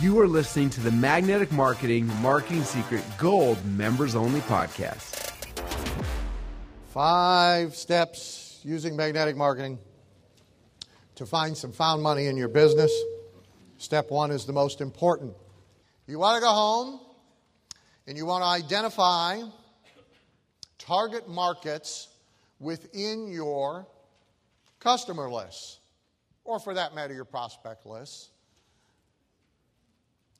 You are listening to the Magnetic Marketing Marketing Secret Gold Members Only Podcast. Five steps using magnetic marketing to find some found money in your business. Step one is the most important. You want to go home and you want to identify target markets within your customer list, or for that matter, your prospect list.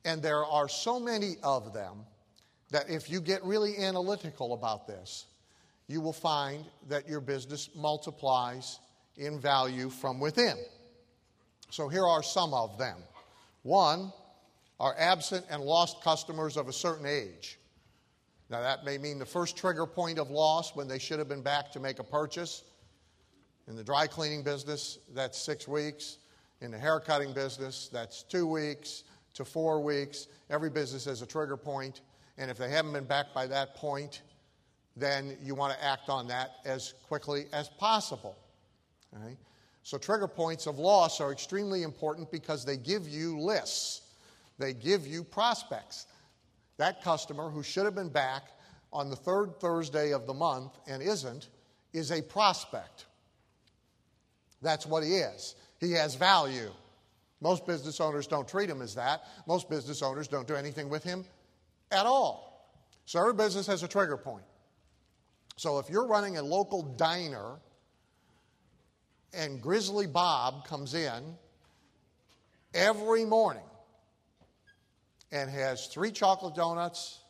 And there are so many of them that if you get really analytical about this, you will find that your business multiplies in value from within. So here are some of them. One are absent and lost customers of a certain age. Now, that may mean the first trigger point of loss when they should have been back to make a purchase. In the dry cleaning business, that's six weeks. In the hair cutting business, that's two weeks to four weeks. Every business has a trigger point, and if they haven't been back by that point, then you want to act on that as quickly as possible. So, trigger points of loss are extremely important because they give you lists, they give you prospects. That customer who should have been back on the third Thursday of the month and isn't is a prospect. That's what he is. He has value. Most business owners don't treat him as that. Most business owners don't do anything with him at all. So every business has a trigger point. So if you're running a local diner and Grizzly Bob comes in every morning and has three chocolate donuts,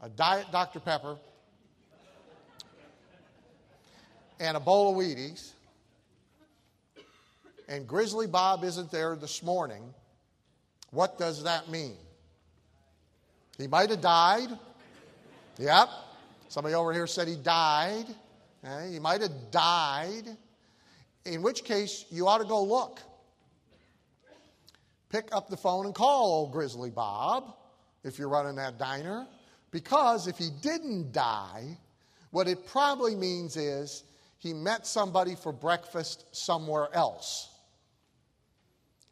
a Diet Dr. Pepper, and a bowl of Wheaties, and Grizzly Bob isn't there this morning, what does that mean? He might have died. Yep. Somebody over here said he died. Okay? He might have died. In which case, you ought to go look. Pick up the phone and call old Grizzly Bob if you're running that diner. Because if he didn't die, what it probably means is he met somebody for breakfast somewhere else.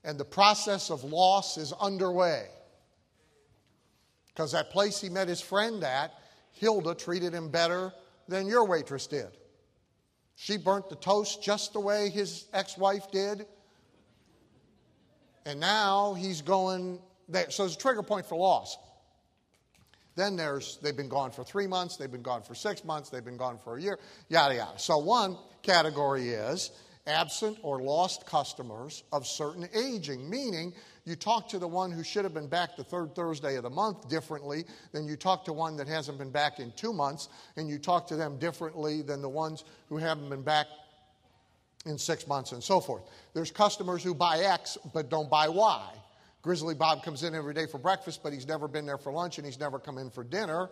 And the process of loss is underway. Because that place he met his friend at, Hilda treated him better than your waitress did. She burnt the toast just the way his ex wife did. And now he's going there. So it's a trigger point for loss. Then there's, they've been gone for three months, they've been gone for six months, they've been gone for a year, yada, yada. So one category is absent or lost customers of certain aging, meaning you talk to the one who should have been back the third Thursday of the month differently than you talk to one that hasn't been back in two months, and you talk to them differently than the ones who haven't been back in six months and so forth. There's customers who buy X but don't buy Y. Grizzly Bob comes in every day for breakfast, but he's never been there for lunch and he's never come in for dinner.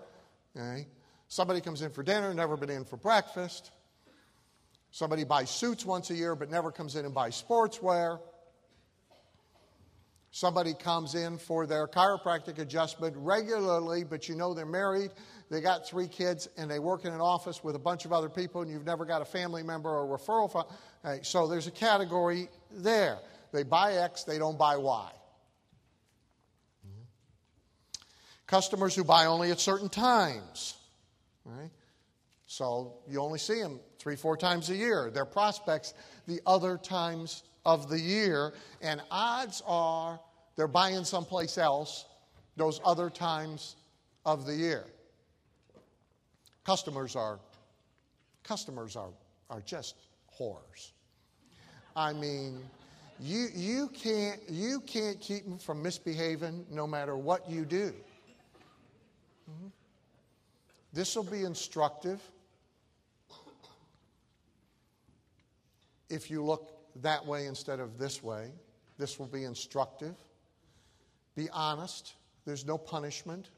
Okay? Somebody comes in for dinner, never been in for breakfast. Somebody buys suits once a year, but never comes in and buys sportswear. Somebody comes in for their chiropractic adjustment regularly, but you know they're married, they got three kids, and they work in an office with a bunch of other people, and you've never got a family member or referral. From, okay, so there's a category there. They buy X, they don't buy Y. Mm-hmm. Customers who buy only at certain times. Right? So you only see them three, four times a year. They're prospects the other times of the year, and odds are they're buying someplace else those other times of the year. Customers are customers are, are just whores. I mean, you, you, can't, you can't keep them from misbehaving no matter what you do. Mm-hmm. This will be instructive if you look that way instead of this way. This will be instructive. Be honest. There's no punishment.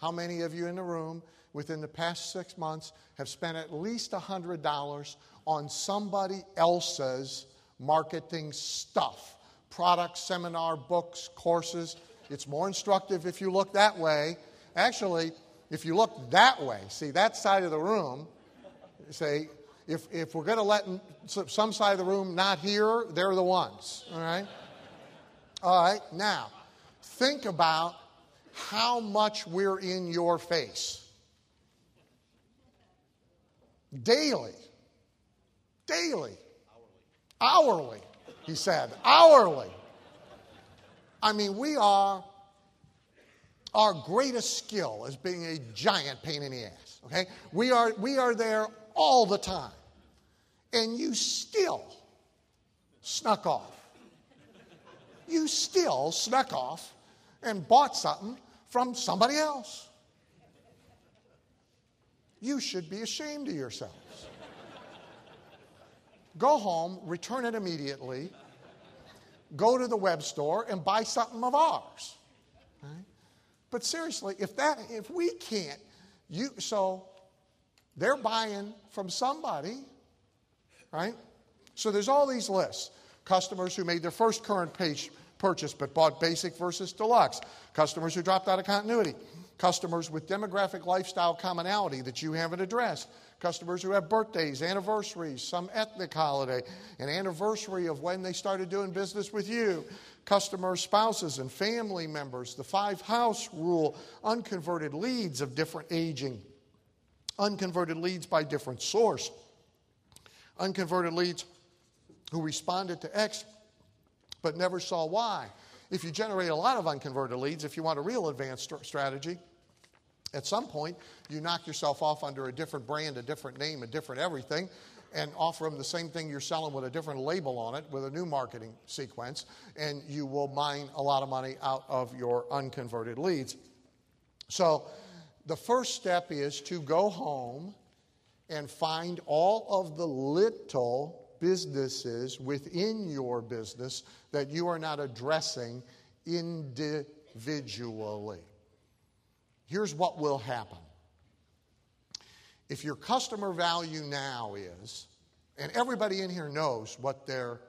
How many of you in the room within the past six months have spent at least $100 on somebody else's marketing stuff? Products, seminar, books, courses. It's more instructive if you look that way Actually, if you look that way, see that side of the room, say, if, if we're going to let some side of the room not hear, they're the ones, all right? All right, now, think about how much we're in your face. Daily. Daily. Hourly. Hourly, he said. Hourly. I mean, we are, our greatest skill is being a giant pain in the ass, okay? We are, we are there all the time. And you still snuck off. You still snuck off and bought something from somebody else. You should be ashamed of yourselves. Go home, return it immediately, go to the web store and buy something of ours. But seriously, if that if we can't, you so they're buying from somebody, right? So there's all these lists. Customers who made their first current page purchase but bought basic versus deluxe. Customers who dropped out of continuity. Customers with demographic lifestyle commonality that you haven't addressed. Customers who have birthdays, anniversaries, some ethnic holiday, an anniversary of when they started doing business with you. Customers, spouses, and family members. The five house rule. Unconverted leads of different aging. Unconverted leads by different source. Unconverted leads who responded to X but never saw Y. If you generate a lot of unconverted leads, if you want a real advanced strategy, at some point you knock yourself off under a different brand, a different name, a different everything, and offer them the same thing you're selling with a different label on it, with a new marketing sequence, and you will mine a lot of money out of your unconverted leads. So, the first step is to go home and find all of the little businesses within your business that you are not addressing individually. Here's what will happen. If your customer value now is, and everybody in here knows what their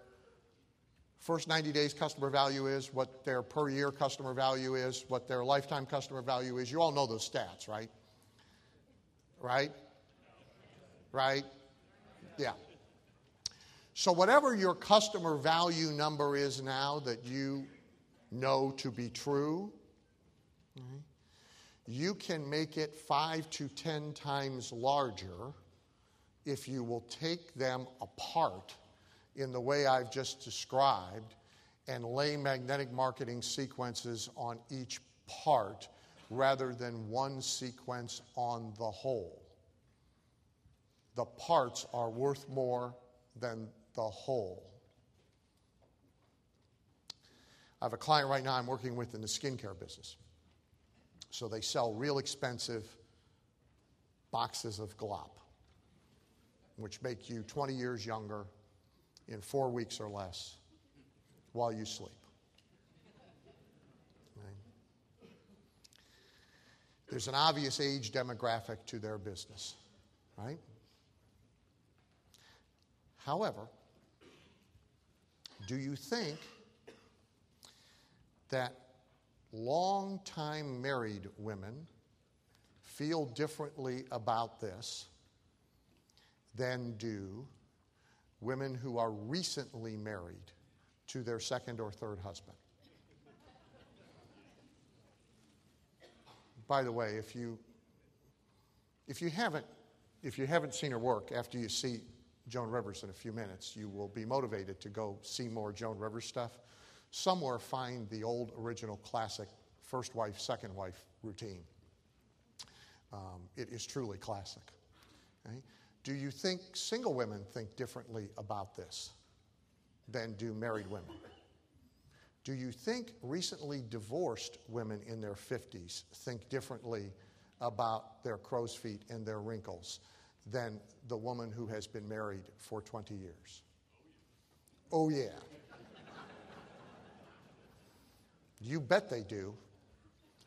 first 90 days customer value is, what their per year customer value is, what their lifetime customer value is. You all know those stats, right? Right? Right? Yeah. So, whatever your customer value number is now that you know to be true, you can make it five to ten times larger if you will take them apart in the way I've just described and lay magnetic marketing sequences on each part rather than one sequence on the whole. The parts are worth more than the whole. I have a client right now I'm working with in the skincare business. So they sell real expensive boxes of glop, which make you 20 years younger in four weeks or less while you sleep. Right? There's an obvious age demographic to their business, right? However, do you think that long-time married women feel differently about this than do women who are recently married to their second or third husband? By the way, if you if you haven't if you haven't seen her work after you see Joan Rivers in a few minutes, you will be motivated to go see more Joan Rivers stuff. Somewhere find the old original classic first wife, second wife routine. Um, it is truly classic. Okay? Do you think single women think differently about this than do married women? Do you think recently divorced women in their 50s think differently about their crow's feet and their wrinkles than the woman who has been married for 20 years. Oh, oh, yeah. You bet they do,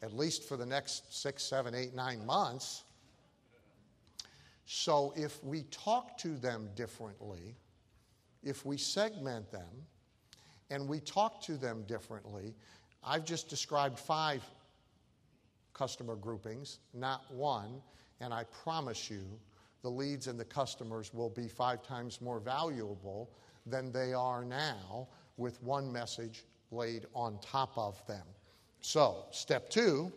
at least for the next six, seven, eight, nine months. So if we talk to them differently, if we segment them, and we talk to them differently, I've just described five customer groupings, not one, and I promise you the leads and the customers will be five times more valuable than they are now with one message laid on top of them. So, step two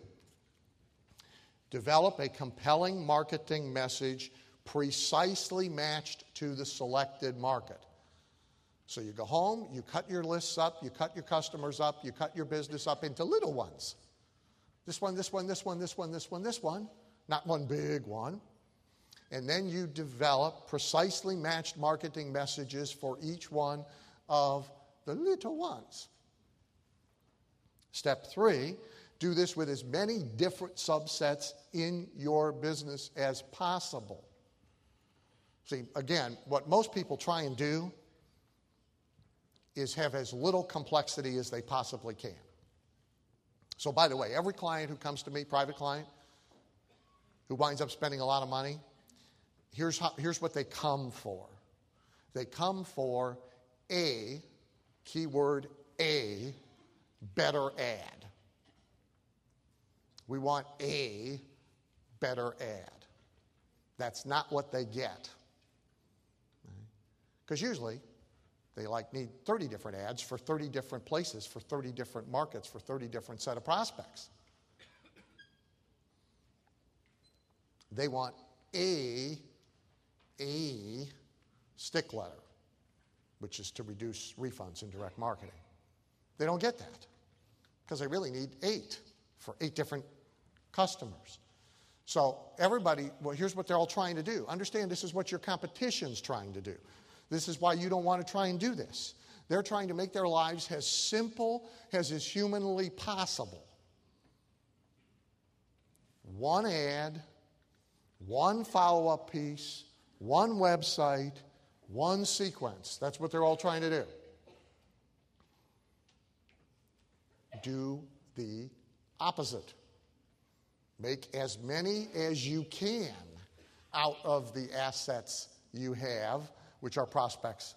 develop a compelling marketing message precisely matched to the selected market. So you go home, you cut your lists up, you cut your customers up, you cut your business up into little ones. This one, this one, this one, this one, this one, this one, not one big one. And then you develop precisely matched marketing messages for each one of the little ones. Step three, do this with as many different subsets in your business as possible. See, again, what most people try and do is have as little complexity as they possibly can. So, by the way, every client who comes to me, private client, who winds up spending a lot of money, here's, how, here's what they come for. They come for a, keyword A, better ad. We want a better ad. That's not what they get. Because usually they like need 30 different ads for 30 different places, for 30 different markets, for 30 different set of prospects. They want a a stick letter, which is to reduce refunds in direct marketing. They don't get that because they really need eight for eight different customers. So everybody, well, here's what they're all trying to do. Understand this is what your competition's trying to do. This is why you don't want to try and do this. They're trying to make their lives as simple as is humanly possible. One ad, one follow up piece, one website, one sequence. That's what they're all trying to do. Do the opposite. Make as many as you can out of the assets you have which are prospects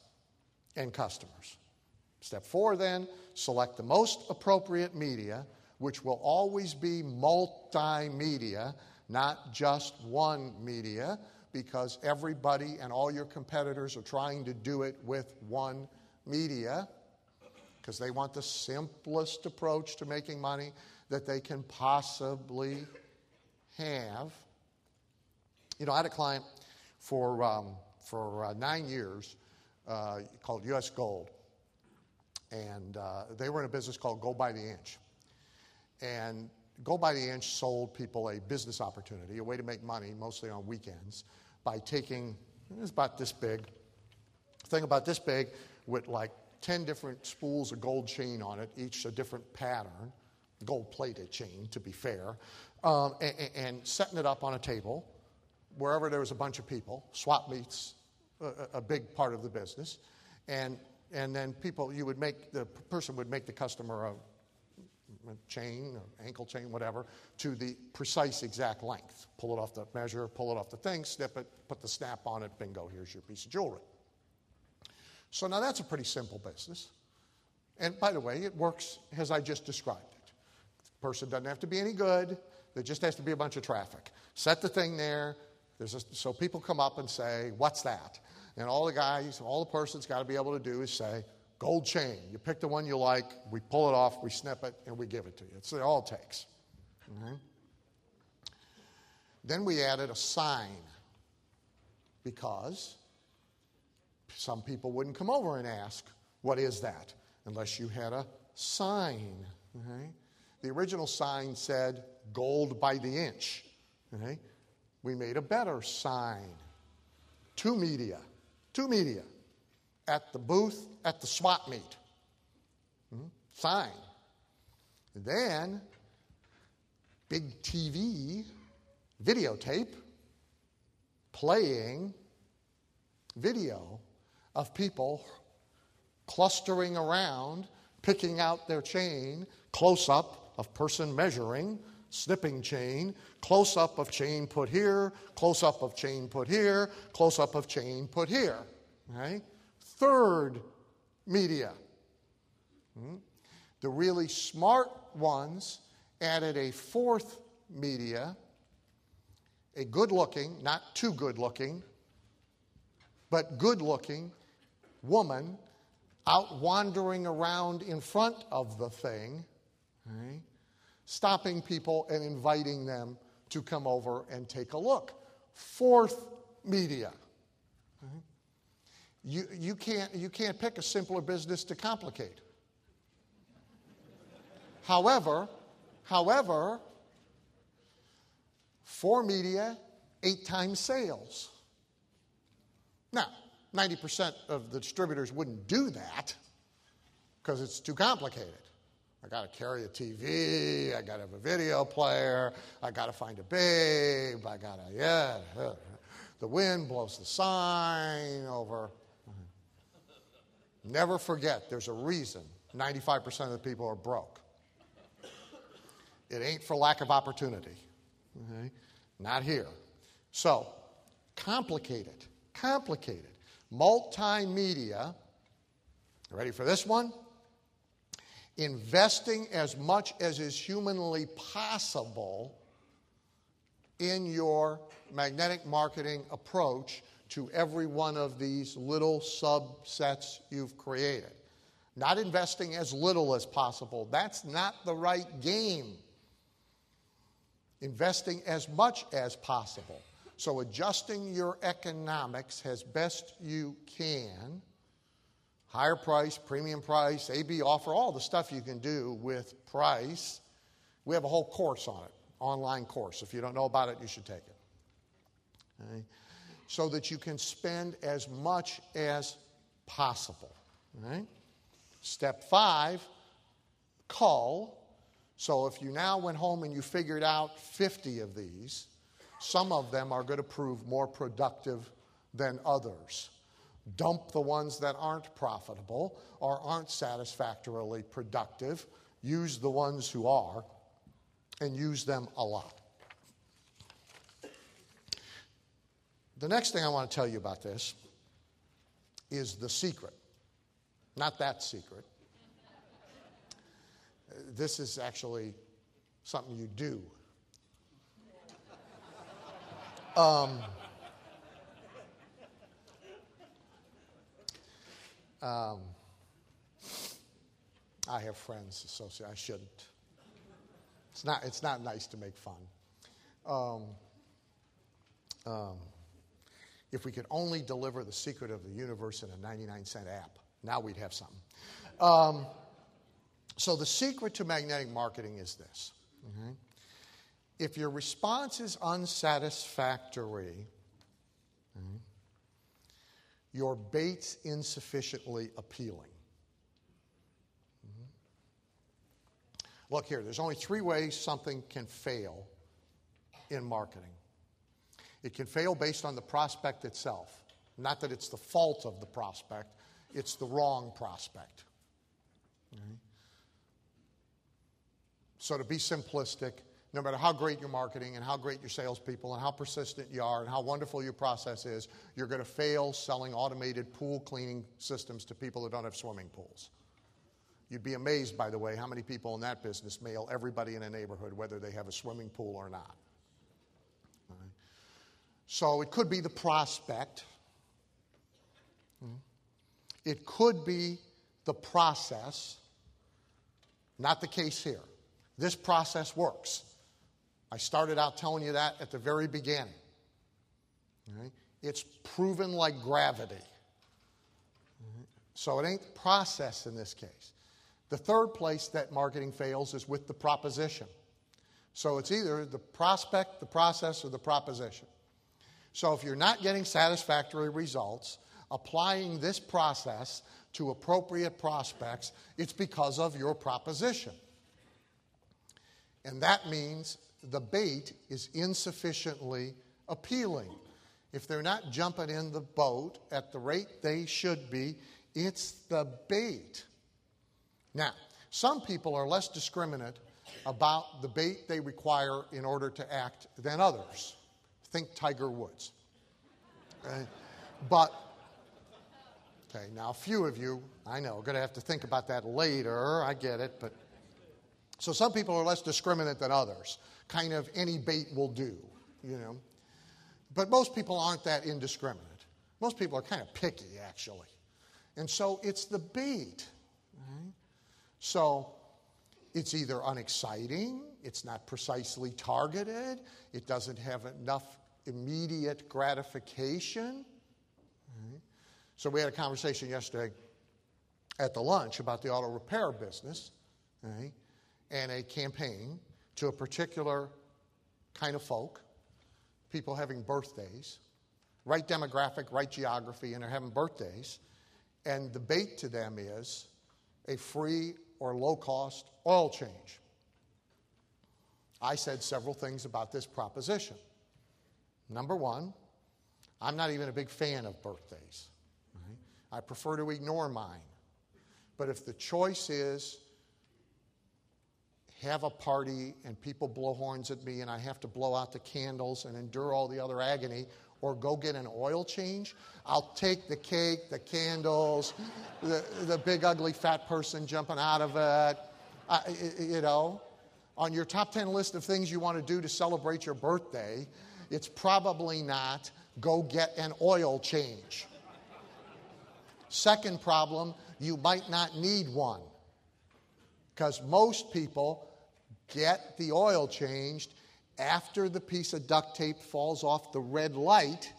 and customers. Step four, then, select the most appropriate media, which will always be multimedia, not just one media, because everybody and all your competitors are trying to do it with one media, because they want the simplest approach to making money that they can possibly have. You know, I had a client for. Um, for uh, nine years uh, called U.S. Gold. And uh, they were in a business called Gold by the Inch. And Gold by the Inch sold people a business opportunity, a way to make money, mostly on weekends, by taking, it's about this big, thing about this big, with like 10 different spools of gold chain on it, each a different pattern, gold plated chain, to be fair, um, and, and setting it up on a table wherever there was a bunch of people, swap meets, a, a big part of the business. And, and then people, you would make, the person would make the customer a chain, or ankle chain, whatever, to the precise exact length. Pull it off the measure, pull it off the thing, snip it, put the snap on it, bingo, here's your piece of jewelry. So now that's a pretty simple business. And by the way, it works as I just described it. The person doesn't have to be any good, there just has to be a bunch of traffic. Set the thing there. A, so people come up and say, What's that? And all the guys, all the person's got to be able to do is say, gold chain. You pick the one you like, we pull it off, we snip it, and we give it to you. It's all it takes. Mm-hmm. Then we added a sign because some people wouldn't come over and ask, What is that? unless you had a sign. Okay? The original sign said gold by the inch. Okay? We made a better sign. Two media two media at the booth at the swap meet. Hmm? Sign. Then, big TV, videotape, playing video of people clustering around, picking out their chain, close up of person measuring, snipping chain, close up of chain put here, close up of chain put here, close up of chain put here. Right? Third media. Hmm? The really smart ones added a fourth media, a good looking, not too good looking, but good looking woman out wandering around in front of the thing, right? stopping people and inviting them to come over and take a look. Fourth, media. You, you, can't, you can't pick a simpler business to complicate. However, however, for media, eight times sales. Now, 90% of the distributors wouldn't do that because it's too complicated. I got to carry a TV, I got to have a video player, I got to find a babe, I got to, yeah. The wind blows the sign over. Never forget, there's a reason 95% of the people are broke. It ain't for lack of opportunity. Okay? Not here. So, complicated, complicated. Multimedia, ready for this one? Investing as much as is humanly possible in your magnetic marketing approach to every one of these little subsets you've created. Not investing as little as possible. That's not the right game. Investing as much as possible. So, adjusting your economics as best you can. Higher price, premium price, AB offer, all the stuff you can do with price. We have a whole course on it, online course. If you don't know about it, you should take it. Okay? So that you can spend as much as possible. Right? Step five, cull. So if you now went home and you figured out 50 of these, some of them are going to prove more productive than others. Dump the ones that aren't profitable or aren't satisfactorily productive. Use the ones who are, and use them a lot. The next thing I want to tell you about this is the secret. Not that secret. This is actually something you do. Um, um, I have friends associated. I shouldn't. It's not, it's not nice to make fun. Um, um, if we could only deliver the secret of the universe in a 99 cent app, now we'd have something. Um, so, the secret to magnetic marketing is this. Okay? If your response is unsatisfactory, okay, your bait's insufficiently appealing. Mm-hmm. Look here, there's only three ways something can fail in marketing. It can fail based on the prospect itself. Not that it's the fault of the prospect, it's the wrong prospect. So, to be simplistic, no matter how great your marketing and how great your salespeople and how persistent you are and how wonderful your process is, you're going to fail selling automated pool cleaning systems to people who don't have swimming pools. You'd be amazed, by the way, how many people in that business mail everybody in a neighborhood, whether they have a swimming pool or not. So it could be the prospect. Hmm. It could be the process. Not the case here. This process works. I started out telling you that at the very beginning. It's proven like gravity. So it ain't the process in this case. The third place that marketing fails is with the proposition. So it's either the prospect, the process, or the proposition. So if you're not getting satisfactory results, applying this process to appropriate prospects, it's because of your proposition. And that means the bait is insufficiently appealing. If they're not jumping in the boat at the rate they should be, it's the bait. Now, some people are less discriminate about the bait they require in order to act than others. Think Tiger Woods. Okay? But, okay, now a few of you, I know, are going to have to think about that later. I get it, but. So some people are less discriminate than others. Kind of any bait will do, you know. But most people aren't that indiscriminate. Most people are kind of picky, actually. And so it's the bait. Right? So it's either unexciting, it's not precisely targeted, it doesn't have enough immediate gratification. Right? So we had a conversation yesterday at the lunch about the auto repair business right? and a campaign to a particular kind of folk, people having birthdays, right demographic, right geography, and they're having birthdays. And the bait to them is a free or low cost oil change. I said several things about this proposition. Number one, I'm not even a big fan of birthdays. Right? I prefer to ignore mine. But if the choice is have a party and people blow horns at me and I have to blow out the candles and endure all the other agony, or go get an oil change, I'll take the cake, the candles, the, the big ugly fat person jumping out of it. I, you know, on your top 10 list of things you want to do to celebrate your birthday, it's probably not go get an oil change. Second problem, you might not need one. Because most people get the oil changed after the piece of duct tape falls off the red light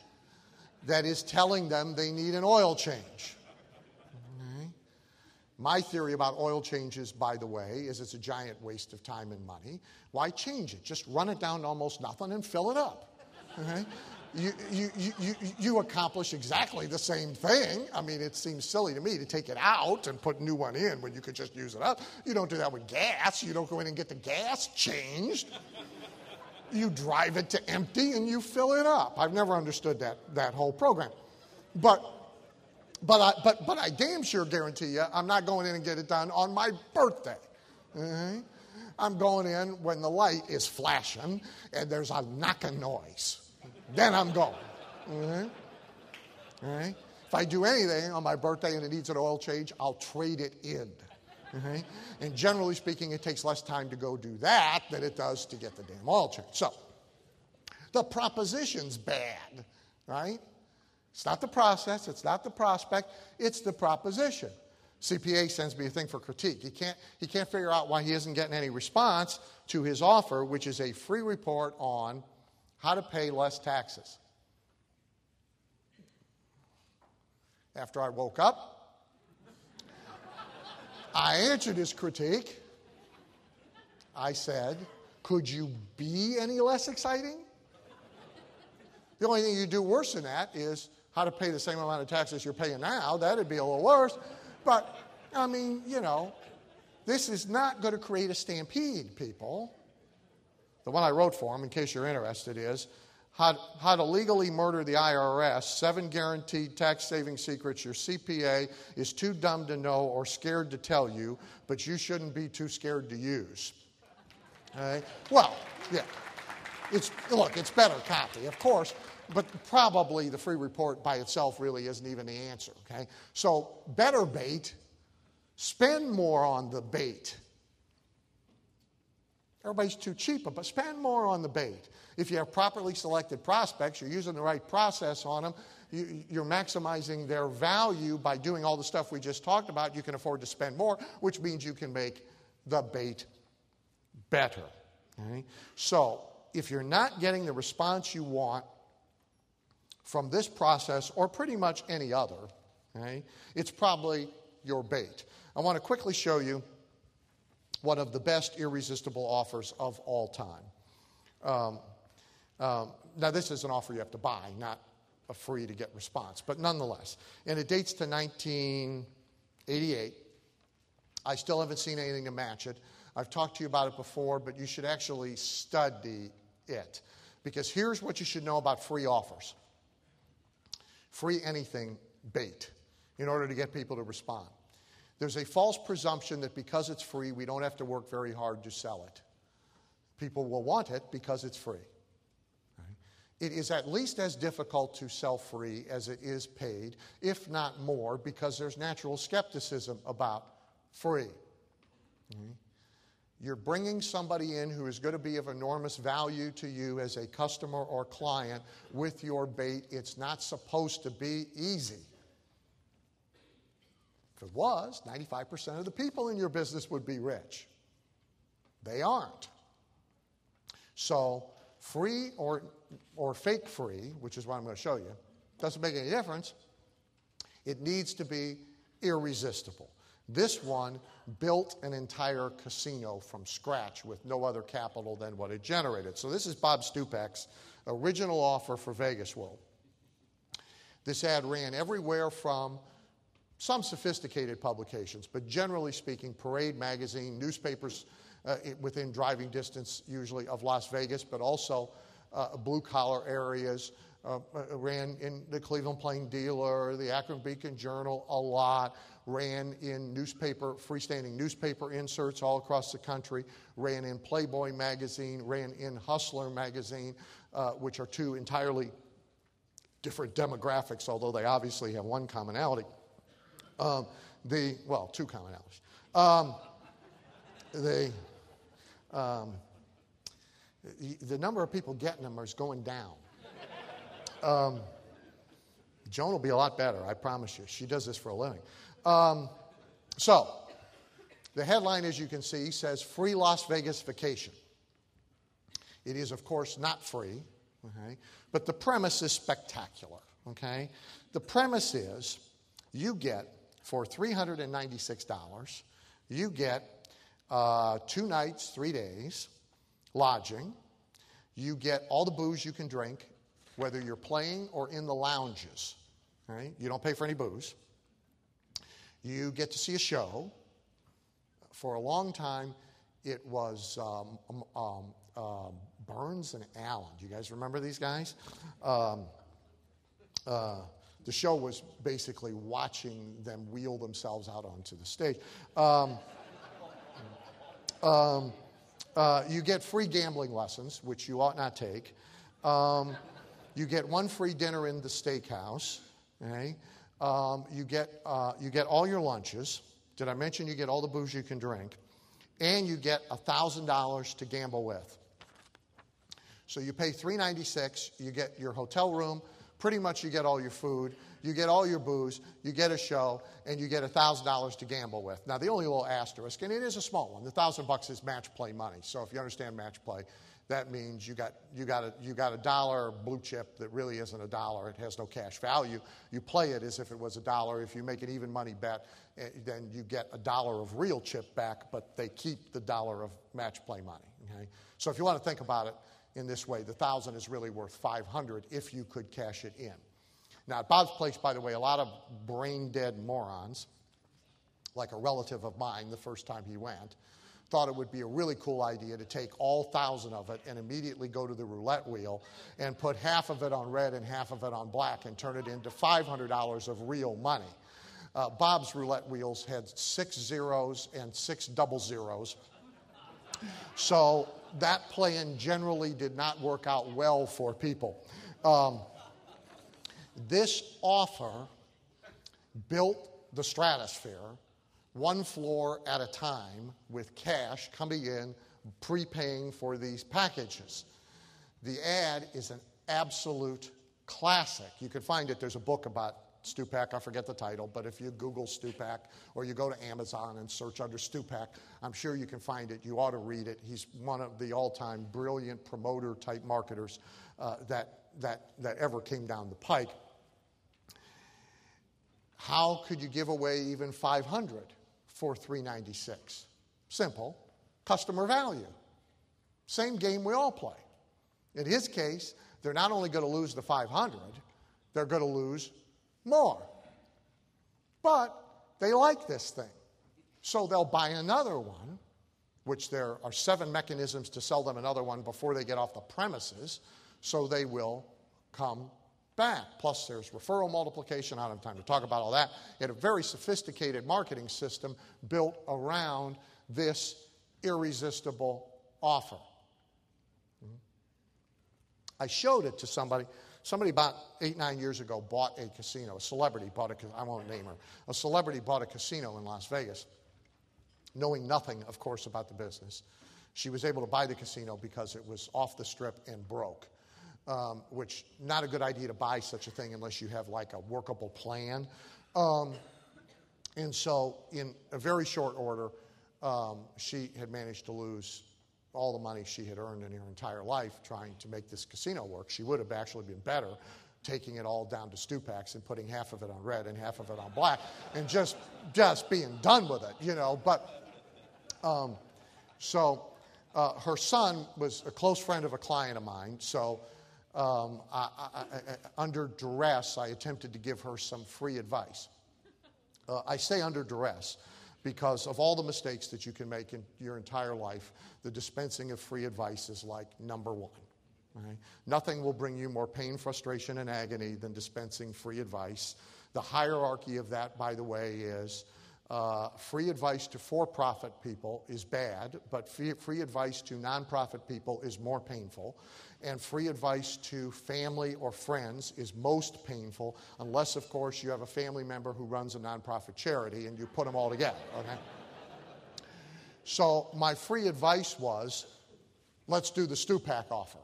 that is telling them they need an oil change. Okay. My theory about oil changes, by the way, is it's a giant waste of time and money. Why change it? Just run it down to almost nothing and fill it up. Okay? You, you, you, you, accomplish exactly the same thing. I mean, it seems silly to me to take it out and put a new one in when you could just use it up. You don't do that with gas. You don't go in and get the gas changed you drive it to empty and you fill it up. I've never understood that, that whole program. But, but, I, but, but I damn sure guarantee you I'm not going in and get it done on my birthday. Mm-hmm. I'm going in when the light is flashing and there's a knocking noise. Then I'm going. Mm-hmm. Right? If I do anything on my birthday and it needs an oil change, I'll trade it in. Okay? And generally speaking, it takes less time to go do that than it does to get the damn oil changed. So, the proposition's bad, right? It's not the process, it's not the prospect, it's the proposition. CPA sends me a thing for critique. He can't, he can't figure out why he isn't getting any response to his offer, which is a free report on how to pay less taxes. After I woke up, I answered his critique. I said, Could you be any less exciting? The only thing you do worse than that is how to pay the same amount of taxes you're paying now. That'd be a little worse. But, I mean, you know, this is not going to create a stampede, people. The one I wrote for him, in case you're interested, is how, how to legally murder the IRS, seven guaranteed tax saving secrets your CPA is too dumb to know or scared to tell you, but you shouldn't be too scared to use. Okay? Well, yeah. It's, look, it's better copy, of course, but probably the free report by itself really isn't even the answer. Okay? So, better bait, spend more on the bait. Everybody's too cheap, but spend more on the bait. If you have properly selected prospects, you're using the right process on them, you, are maximizing their value by doing all the stuff we just talked about, you can afford to spend more, which means you can make the bait better. Okay? So, if you're not getting the response you want from this process or pretty much any other, okay, it's probably your bait. I want to quickly show you one of the best irresistible offers of all time. Um, um, now, this is an offer you have to buy, not a free to get response, but nonetheless. And it dates to 1988. I still haven't seen anything to match it. I've talked to you about it before, but you should actually study it. Because here's what you should know about free offers free anything bait in order to get people to respond. There's a false presumption that because it's free, we don't have to work very hard to sell it. People will want it because it's free. It is at least as difficult to sell free as it is paid, if not more, because there's natural skepticism about free. You're bringing somebody in who is going to be of enormous value to you as a customer or client with your bait. It's not supposed to be easy. If it was, 95% of the people in your business would be rich. They aren't. So, free or, or fake free, which is what I'm going to show you, doesn't make any difference. It needs to be irresistible. This one built an entire casino from scratch with no other capital than what it generated. So, this is Bob Stupak's original offer for Vegas World. This ad ran everywhere from some sophisticated publications, but generally speaking, Parade Magazine, newspapers uh, within driving distance usually of Las Vegas, but also uh, blue collar areas. Uh, uh, ran in the Cleveland Plain Dealer, the Akron Beacon Journal a lot, ran in newspaper, freestanding newspaper inserts all across the country, ran in Playboy magazine, ran in Hustler magazine, uh, which are two entirely different demographics, although they obviously have one commonality. Um, the, well, two commonalities. Um, the, um, the number of people getting them is going down. Um, Joan will be a lot better, I promise you. She does this for a living. Um, so, the headline, as you can see, says Free Las Vegas Vacation. It is, of course, not free, okay? but the premise is spectacular. Okay? The premise is you get, for $396, you get uh, two nights, three days, lodging. You get all the booze you can drink, whether you're playing or in the lounges. Right? You don't pay for any booze. You get to see a show. For a long time, it was um, um, um, um Burns and Allen. Do you guys remember these guys? Um, uh, the show was basically watching them wheel themselves out onto the stage. Um, um, uh, you get free gambling lessons, which you ought not take. Um, you get one free dinner in the steakhouse. Okay? Um, you, get, uh, you get all your lunches. Did I mention you get all the booze you can drink? And you get $1,000 to gamble with. So you pay 396, you get your hotel room, pretty much you get all your food, you get all your booze, you get a show, and you get $1,000 to gamble with. Now, the only little asterisk, and it is a small one, the 1000 bucks is match play money. So if you understand match play, that means you got, you, got a, you got a dollar blue chip that really isn't a dollar. It has no cash value. You play it as if it was a dollar. If you make an even money bet, eh, then you get a dollar of real chip back, but they keep the dollar of match play money. Okay? So if you want to think about it, in this way. The thousand is really worth 500 if you could cash it in. Now, at Bob's place, by the way, a lot of brain dead morons, like a relative of mine the first time he went, thought it would be a really cool idea to take all thousand of it and immediately go to the roulette wheel and put half of it on red and half of it on black and turn it into $500 of real money. Uh, Bob's roulette wheels had six zeros and six double zeros. So that plan generally did not work out well for people. Um, this offer built the stratosphere one floor at a time with cash coming in, prepaying for these packages. The ad is an absolute classic. You can find it, there's a book about Stupak, I forget the title, but if you Google Stupak or you go to Amazon and search under Stupak, I'm sure you can find it. You ought to read it. He's one of the all time brilliant promoter type marketers uh, that, that, that ever came down the pike. How could you give away even 500 for 396? Simple, customer value. Same game we all play. In his case, they're not only going to lose the 500, they're going to lose more. But they like this thing. So they'll buy another one, which there are seven mechanisms to sell them another one before they get off the premises. So they will come back. Plus, there's referral multiplication. I don't have time to talk about all that. They had a very sophisticated marketing system built around this irresistible offer. Hmm? I showed it to somebody. Somebody about eight, nine years ago bought a casino. A celebrity bought a, I won't name her. A celebrity bought a casino in Las Vegas, knowing nothing, of course, about the business. She was able to buy the casino because it was off the strip and broke, um, which not a good idea to buy such a thing unless you have like a workable plan. Um, And so, in a very short order, um, she had managed to lose all the money she had earned in her entire life trying to make this casino work. She would have actually been better taking it all down to Stupak's and putting half of it on red and half of it on black and just just being done with it, you know. But um, so uh, her son was a close friend of a client of mine. So um, I, I, I, under duress, I attempted to give her some free advice. Uh, I say under duress because of all the mistakes that you can make in your entire life, the dispensing of free advice is like number one. Right? Nothing will bring you more pain, frustration, and agony than dispensing free advice. The hierarchy of that, by the way, is uh, free advice to for profit people is bad, but free, free advice to nonprofit people is more painful. And free advice to family or friends is most painful, unless, of course, you have a family member who runs a nonprofit charity and you put them all together, okay? so, my free advice was let's do the Stupak offer.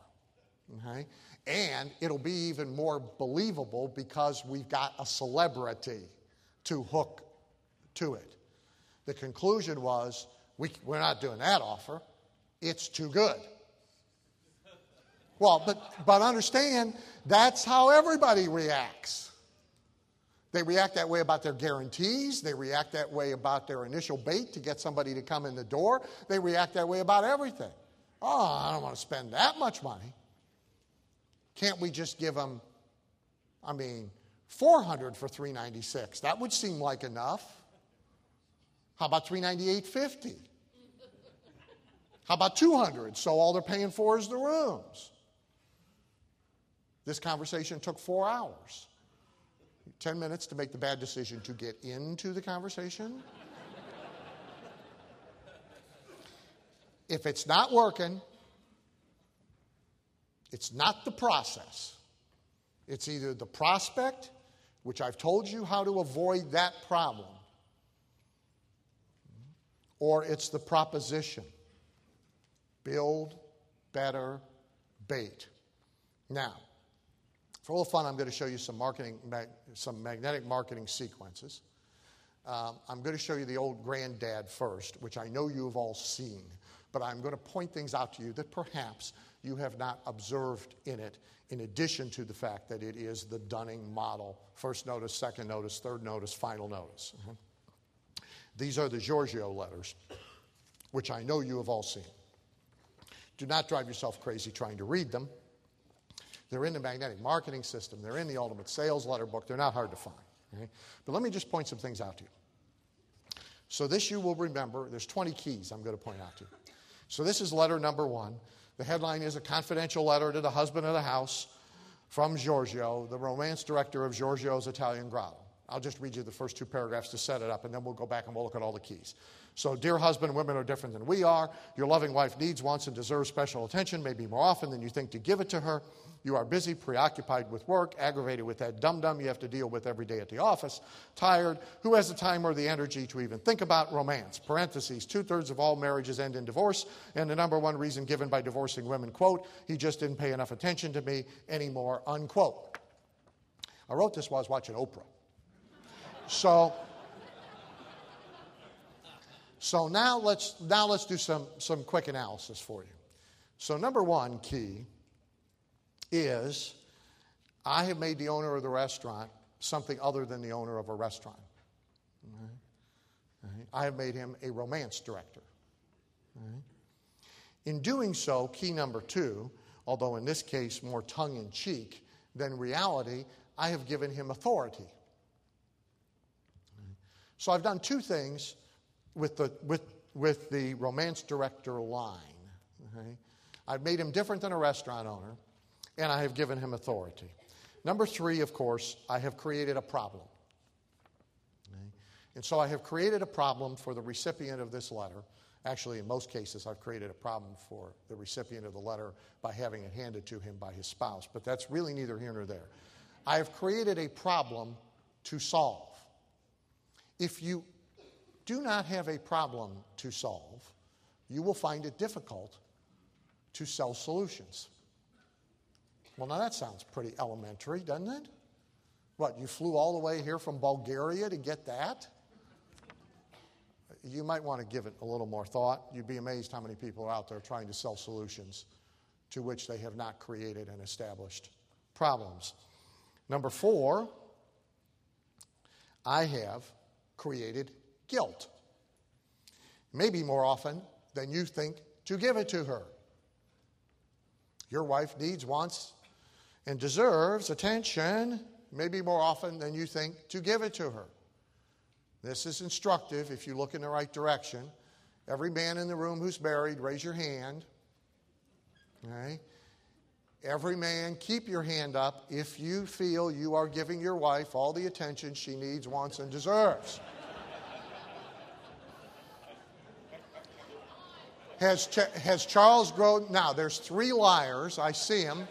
Okay? And it'll be even more believable because we've got a celebrity to hook to it. The conclusion was we, we're not doing that offer, it's too good. Well, but, but understand, that's how everybody reacts. They react that way about their guarantees. They react that way about their initial bait to get somebody to come in the door. They react that way about everything. Oh, I don't want to spend that much money. Can't we just give them, I mean, 400 for 396? That would seem like enough. How about 398.50? How about 200? So all they're paying for is the rooms. This conversation took four hours. 10 minutes to make the bad decision to get into the conversation. if it's not working, it's not the process. It's either the prospect, which I've told you how to avoid that problem, or it's the proposition. Build better bait. Now, for a little fun, I'm going to show you some marketing, some magnetic marketing sequences. Um, I'm going to show you the old granddad first, which I know you have all seen, but I'm going to point things out to you that perhaps you have not observed in it, in addition to the fact that it is the Dunning model first notice, second notice, third notice, final notice. Mm-hmm. These are the Giorgio letters, which I know you have all seen. Do not drive yourself crazy trying to read them. They're in the magnetic marketing system, they're in the ultimate sales letter book, they're not hard to find. Okay? But let me just point some things out to you. So, this you will remember. There's 20 keys I'm going to point out to you. So, this is letter number one. The headline is A Confidential Letter to the Husband of the House from Giorgio, the romance director of Giorgio's Italian Grotto. I'll just read you the first two paragraphs to set it up, and then we'll go back and we'll look at all the keys. So, dear husband, women are different than we are. Your loving wife needs, wants, and deserves special attention, maybe more often than you think to give it to her. You are busy, preoccupied with work, aggravated with that dum dum you have to deal with every day at the office, tired. Who has the time or the energy to even think about romance? Parentheses, two thirds of all marriages end in divorce, and the number one reason given by divorcing women, quote, he just didn't pay enough attention to me anymore, unquote. I wrote this while I was watching Oprah. So, so now let's now let's do some, some quick analysis for you. So number one key is I have made the owner of the restaurant something other than the owner of a restaurant. I have made him a romance director. In doing so, key number two, although in this case more tongue in cheek than reality, I have given him authority. So I've done two things with the, with, with the romance director line. Okay? I've made him different than a restaurant owner and I have given him authority. Number three, of course, I have created a problem. Okay? And so I have created a problem for the recipient of this letter. Actually, in most cases, I've created a problem for the recipient of the letter by having it handed to him by his spouse, but that's really neither here nor there. I have created a problem to solve. If you do not have a problem to solve, you will find it difficult to sell solutions. Well, now that sounds pretty elementary, doesn't it? What, you flew all the way here from Bulgaria to get that? you might want to give it a little more thought. You'd be amazed how many people are out there trying to sell solutions to which they have not created and established problems. Number four, I have created guilt. Maybe more often than you think to give it to her. Your wife needs, wants, and deserves attention, maybe more often than you think to give it to her. This is instructive if you look in the right direction. Every man in the room who's married, raise your hand. Okay? Every man, keep your hand up if you feel you are giving your wife all the attention she needs, wants, and deserves. has, has Charles grown? Now, there's three liars. I see him.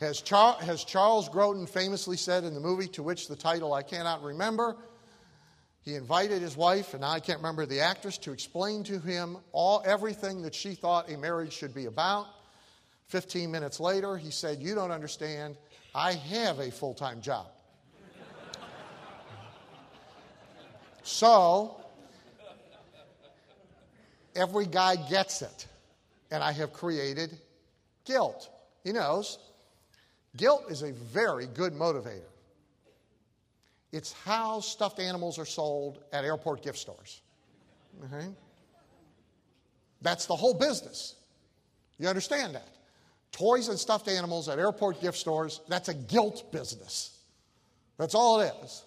Has, Char- has Charles Grodin famously said in the movie to which the title I cannot remember, he invited his wife, and I can't remember the actress, to explain to him all everything that she thought a marriage should be about. 15 minutes later, he said, You don't understand. I have a full time job. so, every guy gets it. And I have created guilt. He knows. Guilt is a very good motivator. It's how stuffed animals are sold at airport gift stores. Okay? That's the whole business. You understand that? Toys and stuffed animals at airport gift stores, that's a guilt business. That's all it is.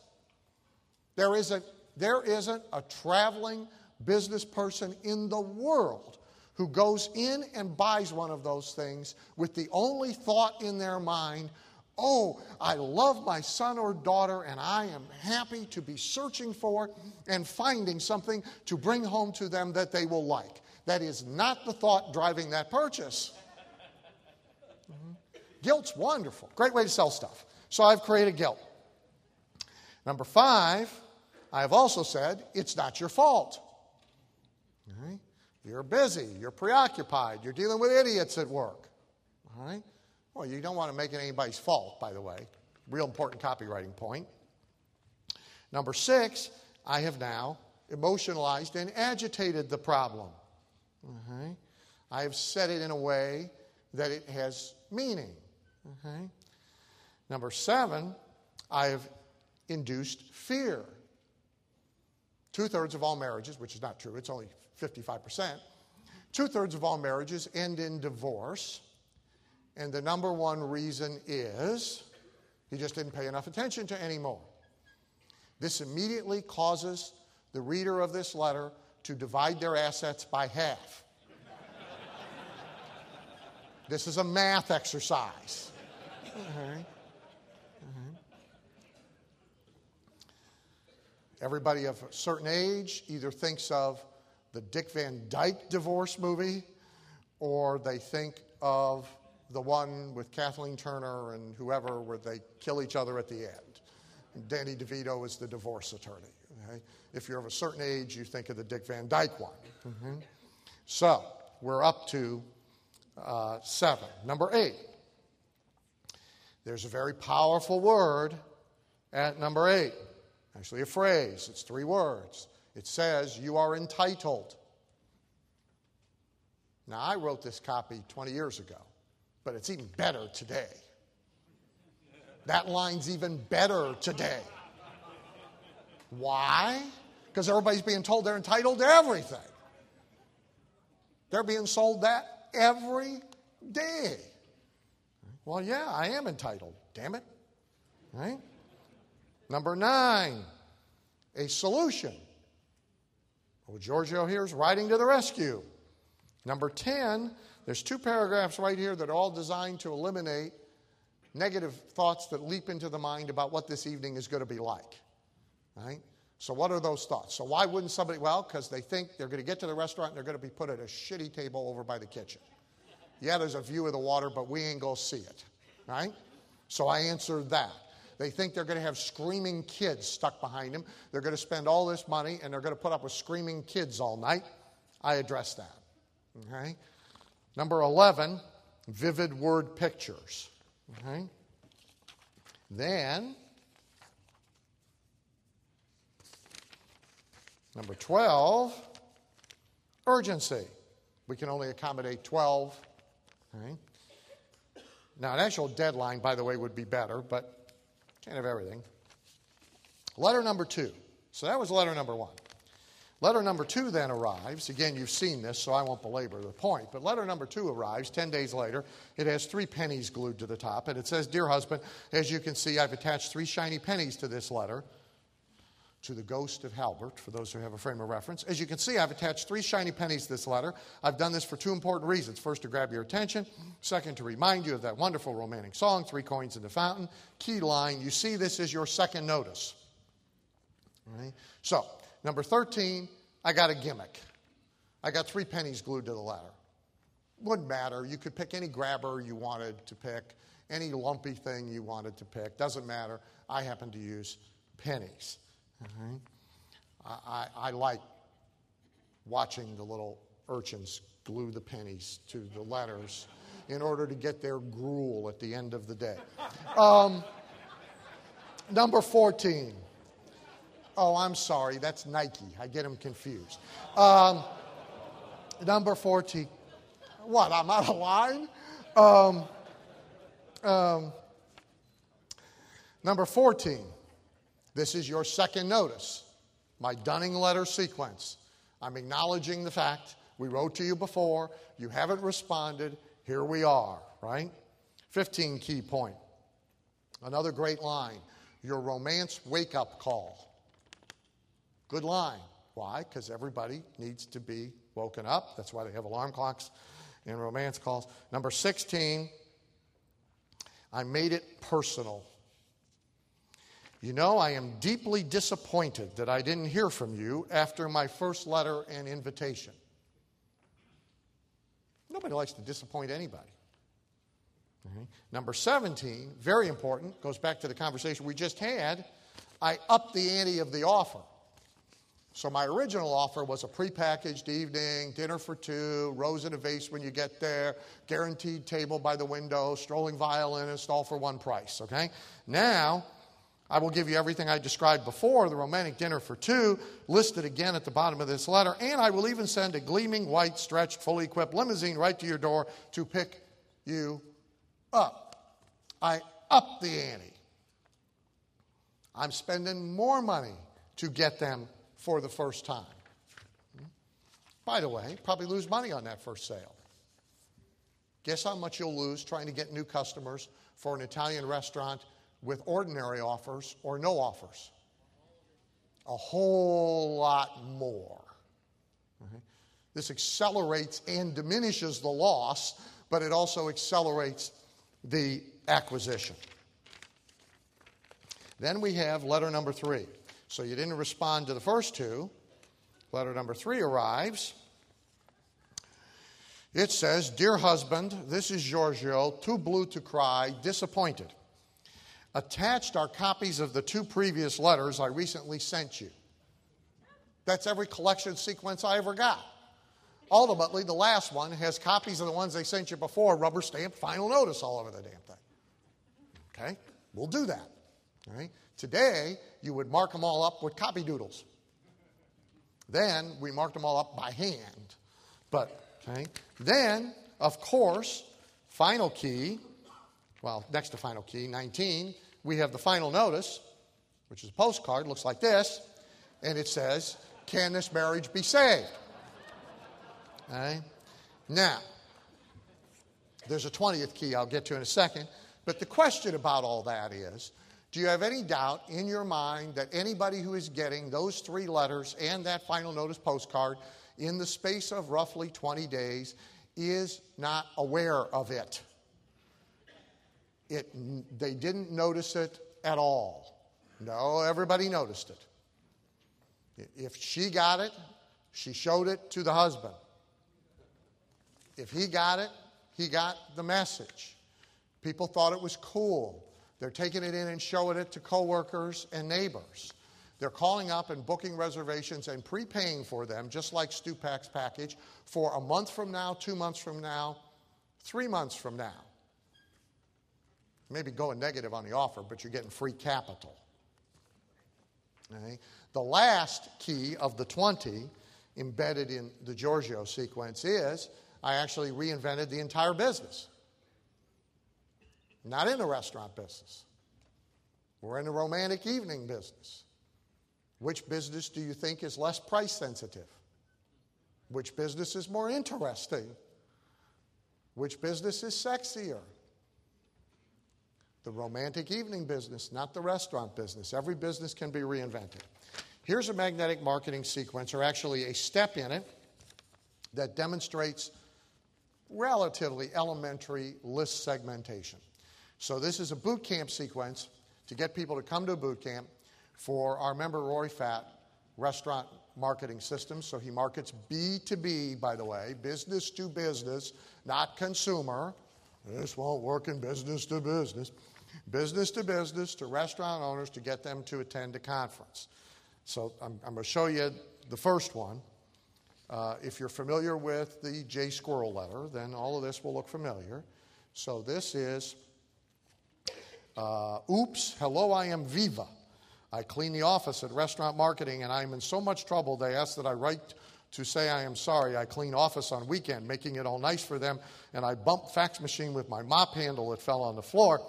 There isn't, there isn't a traveling business person in the world who goes in and buys one of those things with the only thought in their mind, oh, I love my son or daughter and I am happy to be searching for and finding something to bring home to them that they will like. That is not the thought driving that purchase. Mm-hmm. Guilt's wonderful. Great way to sell stuff. So I've created guilt. Number five, I have also said it's not your fault. Right? You're busy, you're preoccupied, you're dealing with idiots at work. All right? Well, you don't want to make it anybody's fault, by the way. Real important copywriting point. Number six, I have now emotionalized and agitated the problem. Okay? I have said it in a way that it has meaning. Okay? Number seven, I have induced fear. Two thirds of all marriages, which is not true, it's only 55%, two thirds of all marriages end in divorce. And the number one reason is he just didn't pay enough attention to anymore. This immediately causes the reader of this letter to divide their assets by half. this is a math exercise. Uh-huh. Everybody of a certain age either thinks of the Dick Van Dyke divorce movie or they think of the one with Kathleen Turner and whoever where they kill each other at the end. And Danny DeVito is the divorce attorney. Okay? If you're of a certain age, you think of the Dick Van Dyke one. Mm-hmm. So we're up to uh, seven. Number eight. There's a very powerful word at number eight, actually, a phrase. It's three words. It says, You are entitled. Now, I wrote this copy 20 years ago, but it's even better today. That line's even better today. Why? Because everybody's being told they're entitled to everything. They're being sold that every day. Well, yeah, I am entitled. Damn it. Right? Number nine, a solution. Well, Giorgio here is writing to the rescue. Number 10, there's two paragraphs right here that are all designed to eliminate negative thoughts that leap into the mind about what this evening is going to be like. Right? So, what are those thoughts? So, why wouldn't somebody? Well, because they think they're going to get to the restaurant and they're going to be put at a shitty table over by the kitchen. Yeah, there's a view of the water, but we ain't going to see it. Right? So I answered that. They think they're going to have screaming kids stuck behind them. They're going to spend all this money and they're going to put up with screaming kids all night. I addressed that. Okay? Number 11, vivid word pictures. Okay? Then, Number 12, urgency. We can only accommodate 12. Right? Now, an actual deadline, by the way, would be better, but can't have everything. Letter number two. So that was letter number one. Letter number two then arrives. Again, you've seen this, so I won't belabor the point. But letter number two arrives 10 days later. It has three pennies glued to the top, and it says, Dear husband, as you can see, I've attached three shiny pennies to this letter to the ghost of Halbert, for those who have a frame of reference. As you can see, I've attached three shiny pennies to this letter. I've done this for two important reasons. First, to grab your attention. Second, to remind you of that wonderful romantic song, Three Coins in the Fountain. Key line, you see this is your second notice. Right? So, Number 13, I got a gimmick. I got three pennies glued to the letter. Wouldn't matter. You could pick any grabber you wanted to pick, any lumpy thing you wanted to pick. Doesn't matter. I happen to use pennies. I, I, I like watching the little urchins glue the pennies to the letters in order to get their gruel at the end of the day. Um, number 14. Oh, I'm sorry, that's Nike. I get them confused. Um, number 14. What, I'm out of line? Um, um, number 14. This is your second notice, my Dunning letter sequence. I'm acknowledging the fact we wrote to you before, you haven't responded, here we are, right? 15 key point. Another great line your romance wake up call. Good line. Why? Because everybody needs to be woken up. That's why they have alarm clocks and romance calls. Number 16, I made it personal. You know, I am deeply disappointed that I didn't hear from you after my first letter and invitation. Nobody likes to disappoint anybody. Mm-hmm. Number 17, very important, goes back to the conversation we just had. I upped the ante of the offer. So my original offer was a prepackaged evening, dinner for two, rose in a vase when you get there, guaranteed table by the window, strolling violinist, all for one price, okay? Now, I will give you everything I described before, the romantic dinner for two, listed again at the bottom of this letter, and I will even send a gleaming, white, stretched, fully equipped limousine right to your door to pick you up. I up the ante. I'm spending more money to get them for the first time. By the way, probably lose money on that first sale. Guess how much you'll lose trying to get new customers for an Italian restaurant with ordinary offers or no offers? A whole lot more. This accelerates and diminishes the loss, but it also accelerates the acquisition. Then we have letter number three. So you didn't respond to the first two. Letter number three arrives. It says, Dear husband, this is Giorgio, too blue to cry, disappointed. Attached are copies of the two previous letters I recently sent you. That's every collection sequence I ever got. Ultimately, the last one has copies of the ones they sent you before, rubber stamp, final notice all over the damn thing. Okay? We'll do that. All right? Today, you would mark them all up with copy doodles. Then we marked them all up by hand. But, okay. Then, of course, final key, well, next to final key, 19, we have the final notice, which is a postcard, looks like this, and it says, Can this marriage be saved? Okay. Now, there's a 20th key I'll get to in a second, but the question about all that is do you have any doubt in your mind that anybody who is getting those three letters and that final notice postcard in the space of roughly 20 days is not aware of it? it they didn't notice it at all. No, everybody noticed it. If she got it, she showed it to the husband. If he got it, he got the message. People thought it was cool. They're taking it in and showing it to coworkers and neighbors. They're calling up and booking reservations and prepaying for them, just like Stupak's package, for a month from now, two months from now, three months from now. Maybe going negative on the offer, but you're getting free capital. Okay? The last key of the 20 embedded in the Giorgio sequence is I actually reinvented the entire business. Not in the restaurant business. We're in the romantic evening business. Which business do you think is less price sensitive? Which business is more interesting? Which business is sexier? The romantic evening business, not the restaurant business. Every business can be reinvented. Here's a magnetic marketing sequence, or actually a step in it, that demonstrates relatively elementary list segmentation. So, this is a boot camp sequence to get people to come to a boot camp for our member Rory Fatt restaurant marketing systems. So, he markets B2B, by the way, business to business, not consumer. This won't work in business to business. Business to business to restaurant owners to get them to attend a conference. So, I'm, I'm going to show you the first one. Uh, if you're familiar with the J Squirrel letter, then all of this will look familiar. So, this is uh, oops, hello, I am Viva. I clean the office at restaurant marketing and I am in so much trouble they ask that I write to say I am sorry. I clean office on weekend, making it all nice for them, and I bump fax machine with my mop handle that fell on the floor.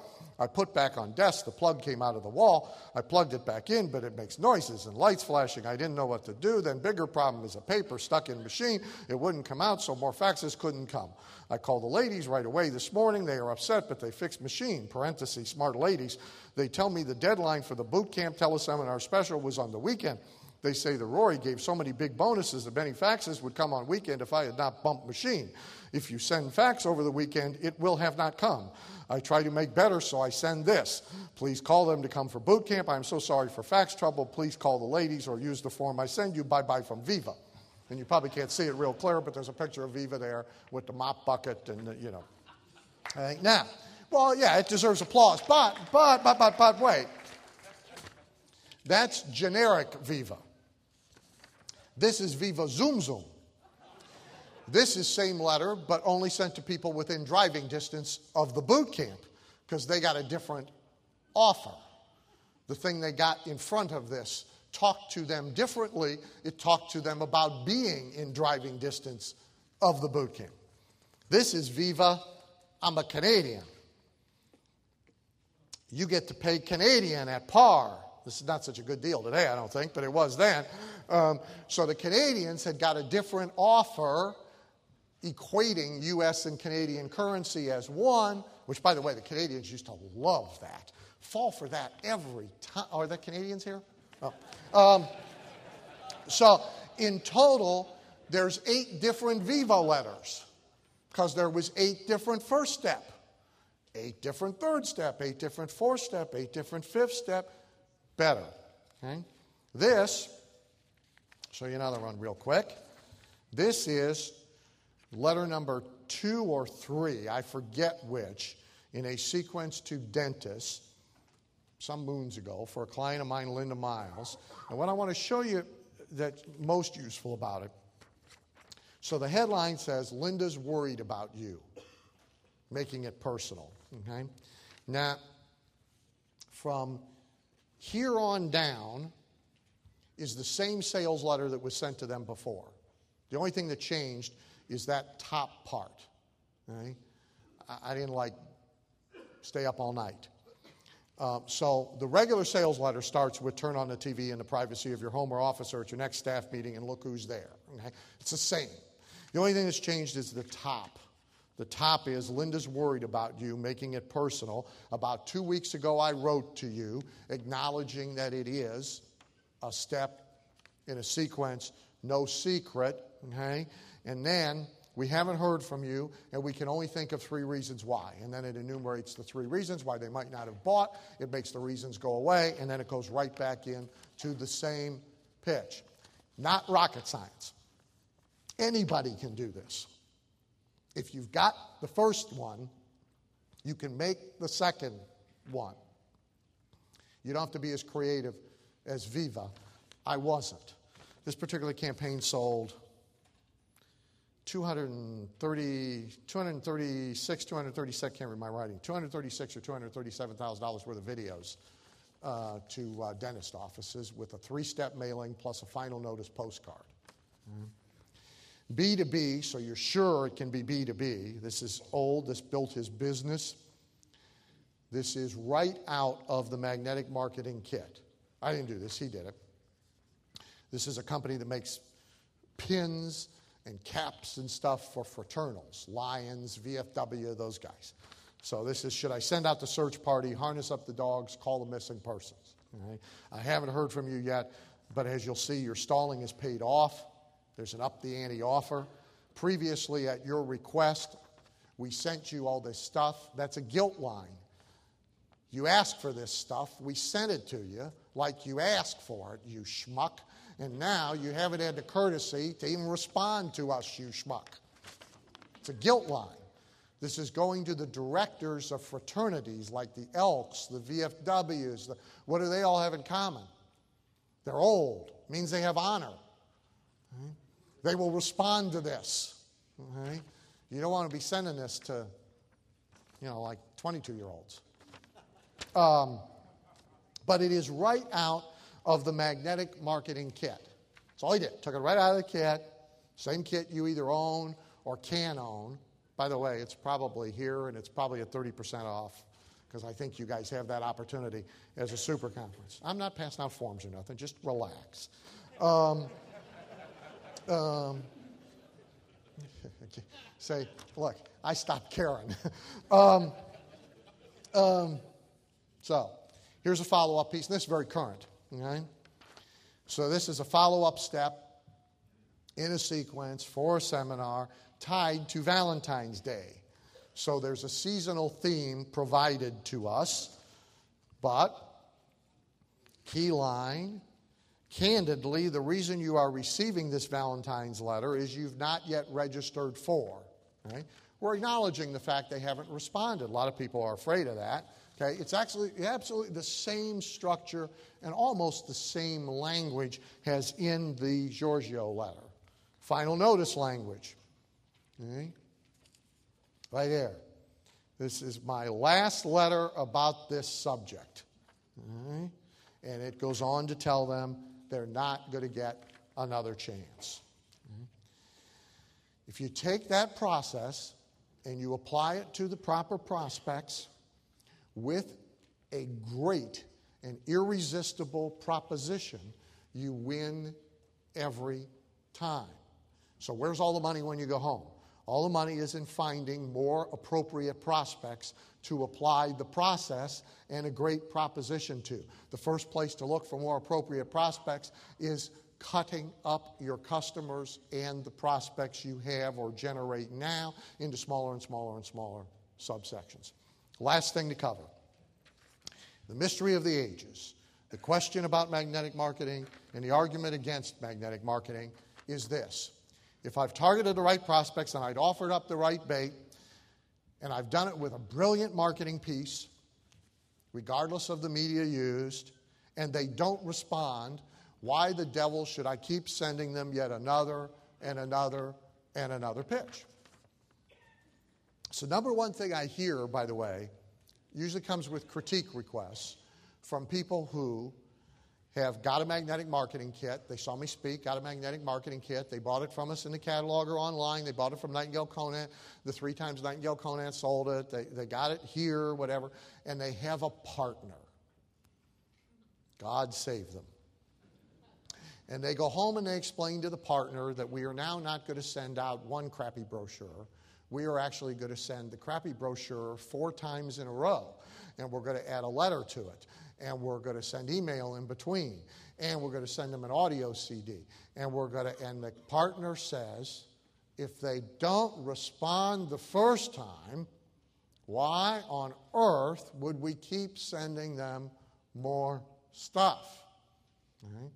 I put back on desk. The plug came out of the wall. I plugged it back in, but it makes noises and lights flashing. I didn't know what to do. Then, bigger problem is a paper stuck in machine. It wouldn't come out, so more faxes couldn't come. I called the ladies right away this morning. They are upset, but they fixed machine. Parentheses, smart ladies. They tell me the deadline for the boot camp teleseminar special was on the weekend. They say the Rory gave so many big bonuses that many faxes would come on weekend if I had not bumped machine. If you send fax over the weekend, it will have not come. I try to make better, so I send this. Please call them to come for boot camp. I'm so sorry for fax trouble. Please call the ladies or use the form I send you. Bye bye from Viva. And you probably can't see it real clear, but there's a picture of Viva there with the mop bucket and, the, you know. Right, now, well, yeah, it deserves applause, but, but, but, but, but, wait. That's generic Viva. This is Viva Zoom Zoom. This is same letter, but only sent to people within driving distance of the boot camp because they got a different offer. The thing they got in front of this talked to them differently. It talked to them about being in driving distance of the boot camp. This is Viva, I'm a Canadian. You get to pay Canadian at par. This is not such a good deal today, I don't think, but it was then. Um, so the Canadians had got a different offer equating US and Canadian currency as one, which, by the way, the Canadians used to love that. Fall for that every time. Are the Canadians here? Oh. Um, so, in total, there's eight different Viva letters because there was eight different first step, eight different third step, eight different fourth step, eight different fifth step. Better. Okay? This, show you another one real quick. This is letter number two or three, I forget which, in a sequence to dentists some moons ago for a client of mine, Linda Miles. And what I want to show you that's most useful about it. So the headline says, Linda's worried about you, making it personal. Okay? Now, from here on down is the same sales letter that was sent to them before. The only thing that changed is that top part. I, didn't like stay up all night. Uh, so the regular sales letter starts with turn on the TV in the privacy of your home or office or at your next staff meeting and look who's there. Okay? It's the same. The only thing that's changed is the top. The top is Linda's worried about you, making it personal. About two weeks ago, I wrote to you acknowledging that it is a step in a sequence, no secret. Okay? And then we haven't heard from you, and we can only think of three reasons why. And then it enumerates the three reasons why they might not have bought. It makes the reasons go away, and then it goes right back in to the same pitch. Not rocket science. Anybody can do this. If you've got the first one, you can make the second one. You don't have to be as creative as Viva. I wasn't. This particular campaign sold 230, 236, 236, can't read my writing, 236 or $237,000 worth of videos uh, to uh, dentist offices with a three step mailing plus a final notice postcard. B2B, so you're sure it can be B2B. This is old, this built his business. This is right out of the magnetic marketing kit. I didn't do this, he did it. This is a company that makes pins and caps and stuff for fraternals, Lions, VFW, those guys. So this is should I send out the search party, harness up the dogs, call the missing persons? Right? I haven't heard from you yet, but as you'll see, your stalling is paid off. There's an up the ante offer. Previously, at your request, we sent you all this stuff. That's a guilt line. You asked for this stuff, we sent it to you like you asked for it, you schmuck. And now you haven't had the courtesy to even respond to us, you schmuck. It's a guilt line. This is going to the directors of fraternities like the Elks, the VFWs. The, what do they all have in common? They're old, means they have honor. They will respond to this. Right? You don't want to be sending this to, you know, like 22 year olds. Um, but it is right out of the magnetic marketing kit. That's all he did. Took it right out of the kit. Same kit you either own or can own. By the way, it's probably here and it's probably at 30% off because I think you guys have that opportunity as a super conference. I'm not passing out forms or nothing, just relax. Um, um, say, look, I stopped caring. um, um, so, here's a follow up piece, this is very current. Okay? So, this is a follow up step in a sequence for a seminar tied to Valentine's Day. So, there's a seasonal theme provided to us, but key line candidly, the reason you are receiving this Valentine's letter is you've not yet registered for. Right? We're acknowledging the fact they haven't responded. A lot of people are afraid of that. Okay, it's actually absolutely the same structure and almost the same language as in the Giorgio letter. Final notice language. Okay? Right there. This is my last letter about this subject. And it goes on to tell them they're not going to get another chance. If you take that process and you apply it to the proper prospects, with a great and irresistible proposition, you win every time. So, where's all the money when you go home? All the money is in finding more appropriate prospects to apply the process and a great proposition to. The first place to look for more appropriate prospects is cutting up your customers and the prospects you have or generate now into smaller and smaller and smaller subsections. Last thing to cover the mystery of the ages. The question about magnetic marketing and the argument against magnetic marketing is this. If I've targeted the right prospects and I'd offered up the right bait, and I've done it with a brilliant marketing piece, regardless of the media used, and they don't respond, why the devil should I keep sending them yet another and another and another pitch? So, number one thing I hear, by the way, usually comes with critique requests from people who have got a magnetic marketing kit. They saw me speak, got a magnetic marketing kit. They bought it from us in the catalog or online. They bought it from Nightingale Conant. The three times Nightingale Conant sold it. They, they got it here, whatever. And they have a partner. God save them. And they go home and they explain to the partner that we are now not going to send out one crappy brochure we are actually going to send the crappy brochure four times in a row, and we're going to add a letter to it, and we're going to send email in between, and we're going to send them an audio CD, and we're going to, and the partner says, if they don't respond the first time, why on earth would we keep sending them more stuff? Right?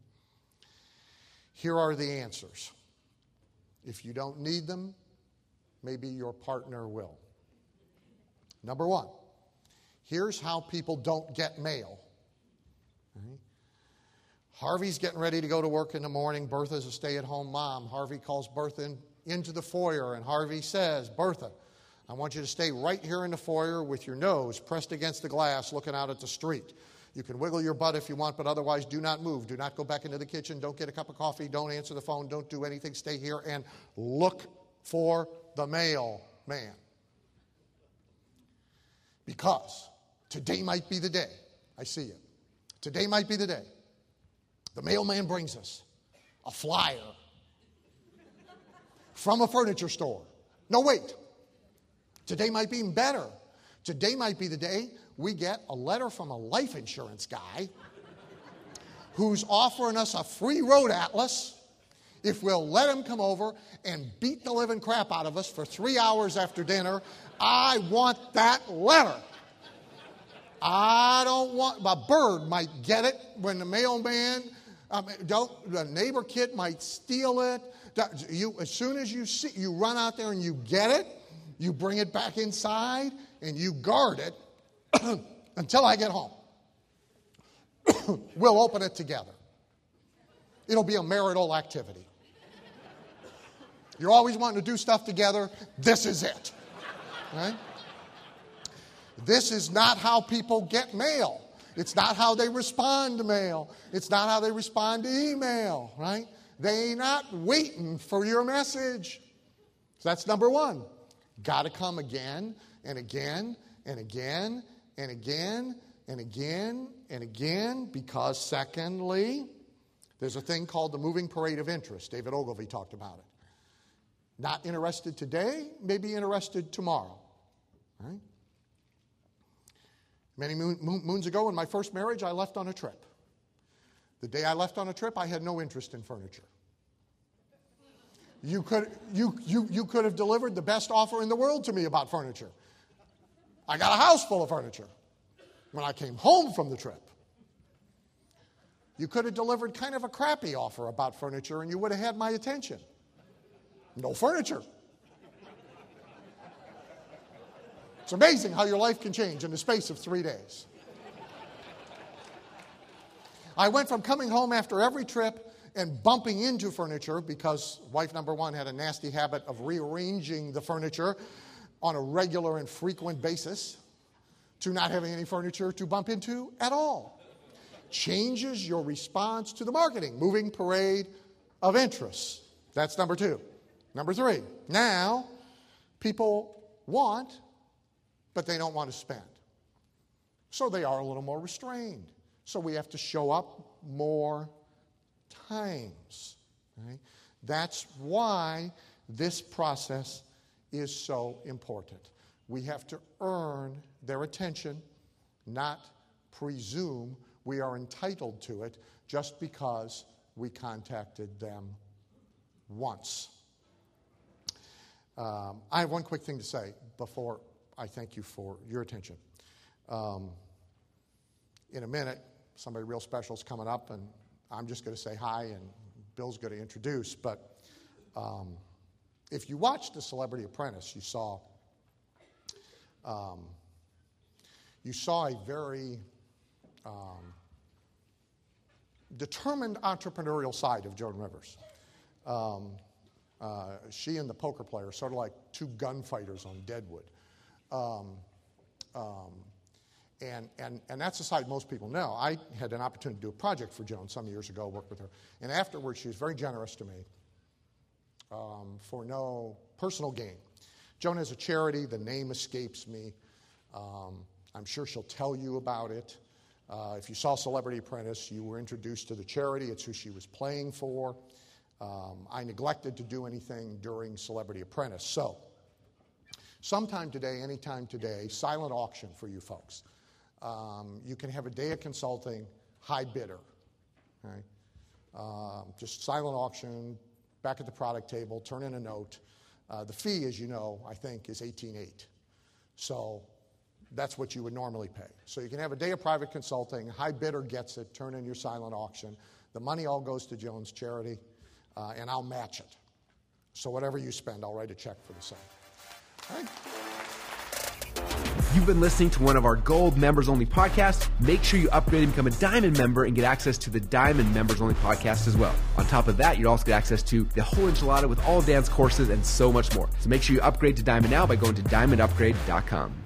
Here are the answers. If you don't need them, maybe your partner will. Number one, here's how people don't get mail. Harvey's getting ready to go to work in the morning. Bertha's a stay at home mom. Harvey calls Bertha in, into the foyer, and Harvey says, Bertha, I want you to stay right here in the foyer with your nose pressed against the glass looking out at the street. You can wiggle your butt if you want, but otherwise, do not move. Do not go back into the kitchen. Don't get a cup of coffee. Don't answer the phone. Don't do anything. Stay here and look for the mail man. Because today might be the day. I see it. Today might be the day. The mailman brings us a flyer from a furniture store. No, wait. Today might be even better. Today might be the day we get a letter from a life insurance guy who's offering us a free road atlas if we'll let him come over and beat the living crap out of us for three hours after dinner. I want that letter. I don't want, my bird might get it when the mailman, um, don't, the neighbor kid might steal it. You, as soon as you see, you run out there and you get it, you bring it back inside and you guard it until I get home. we'll open it together. It'll be a marital activity. You're always wanting to do stuff together. This is it. Right? This is not how people get mail. It's not how they respond to mail. It's not how they respond to email, right? They not waiting for your message. So that's number one. Got to come again and again and again and again and again and again because, secondly, there's a thing called the moving parade of interest. David Ogilvy talked about it. Not interested today, maybe interested tomorrow. Right? Many moon, moons ago, in my first marriage, I left on a trip. The day I left on a trip, I had no interest in furniture. You could, you, you, you could have delivered the best offer in the world to me about furniture. I got a house full of furniture when I came home from the trip. You could have delivered kind of a crappy offer about furniture and you would have had my attention. No furniture. It's amazing how your life can change in the space of three days. I went from coming home after every trip and bumping into furniture because wife number one had a nasty habit of rearranging the furniture on a regular and frequent basis to not having any furniture to bump into at all. Changes your response to the marketing, moving parade of interests. That's number two. Number three, now people want, but they don't want to spend. So they are a little more restrained. So we have to show up more times. Right? That's why this process is so important. We have to earn their attention, not presume we are entitled to it just because we contacted them once. Um, I have one quick thing to say before I thank you for your attention. Um, in a minute, somebody real special is coming up, and I'm just going to say hi, and Bill's going to introduce. But um, if you watched The Celebrity Apprentice, you saw um, you saw a very um, determined entrepreneurial side of Joan Rivers. Um, uh, she and the poker player, sort of like two gunfighters on Deadwood. Um, um, and, and, and that's a side most people know. I had an opportunity to do a project for Joan some years ago, worked with her. And afterwards, she was very generous to me um, for no personal gain. Joan has a charity, the name escapes me. Um, I'm sure she'll tell you about it. Uh, if you saw Celebrity Apprentice, you were introduced to the charity, it's who she was playing for. Um, I neglected to do anything during Celebrity Apprentice. So, sometime today, anytime today, silent auction for you folks. Um, you can have a day of consulting, high bidder. Um, just silent auction, back at the product table, turn in a note. Uh, the fee, as you know, I think is 18.8. So that's what you would normally pay. So you can have a day of private consulting, high bidder gets it, turn in your silent auction. The money all goes to Joan's charity uh, and I'll match it. So whatever you spend, I'll write a check for the same. You've been listening to one of our gold members only podcasts. Make sure you upgrade and become a diamond member and get access to the diamond members only podcast as well. On top of that, you'd also get access to the whole enchilada with all Dan's courses and so much more. So make sure you upgrade to diamond now by going to diamondupgrade.com.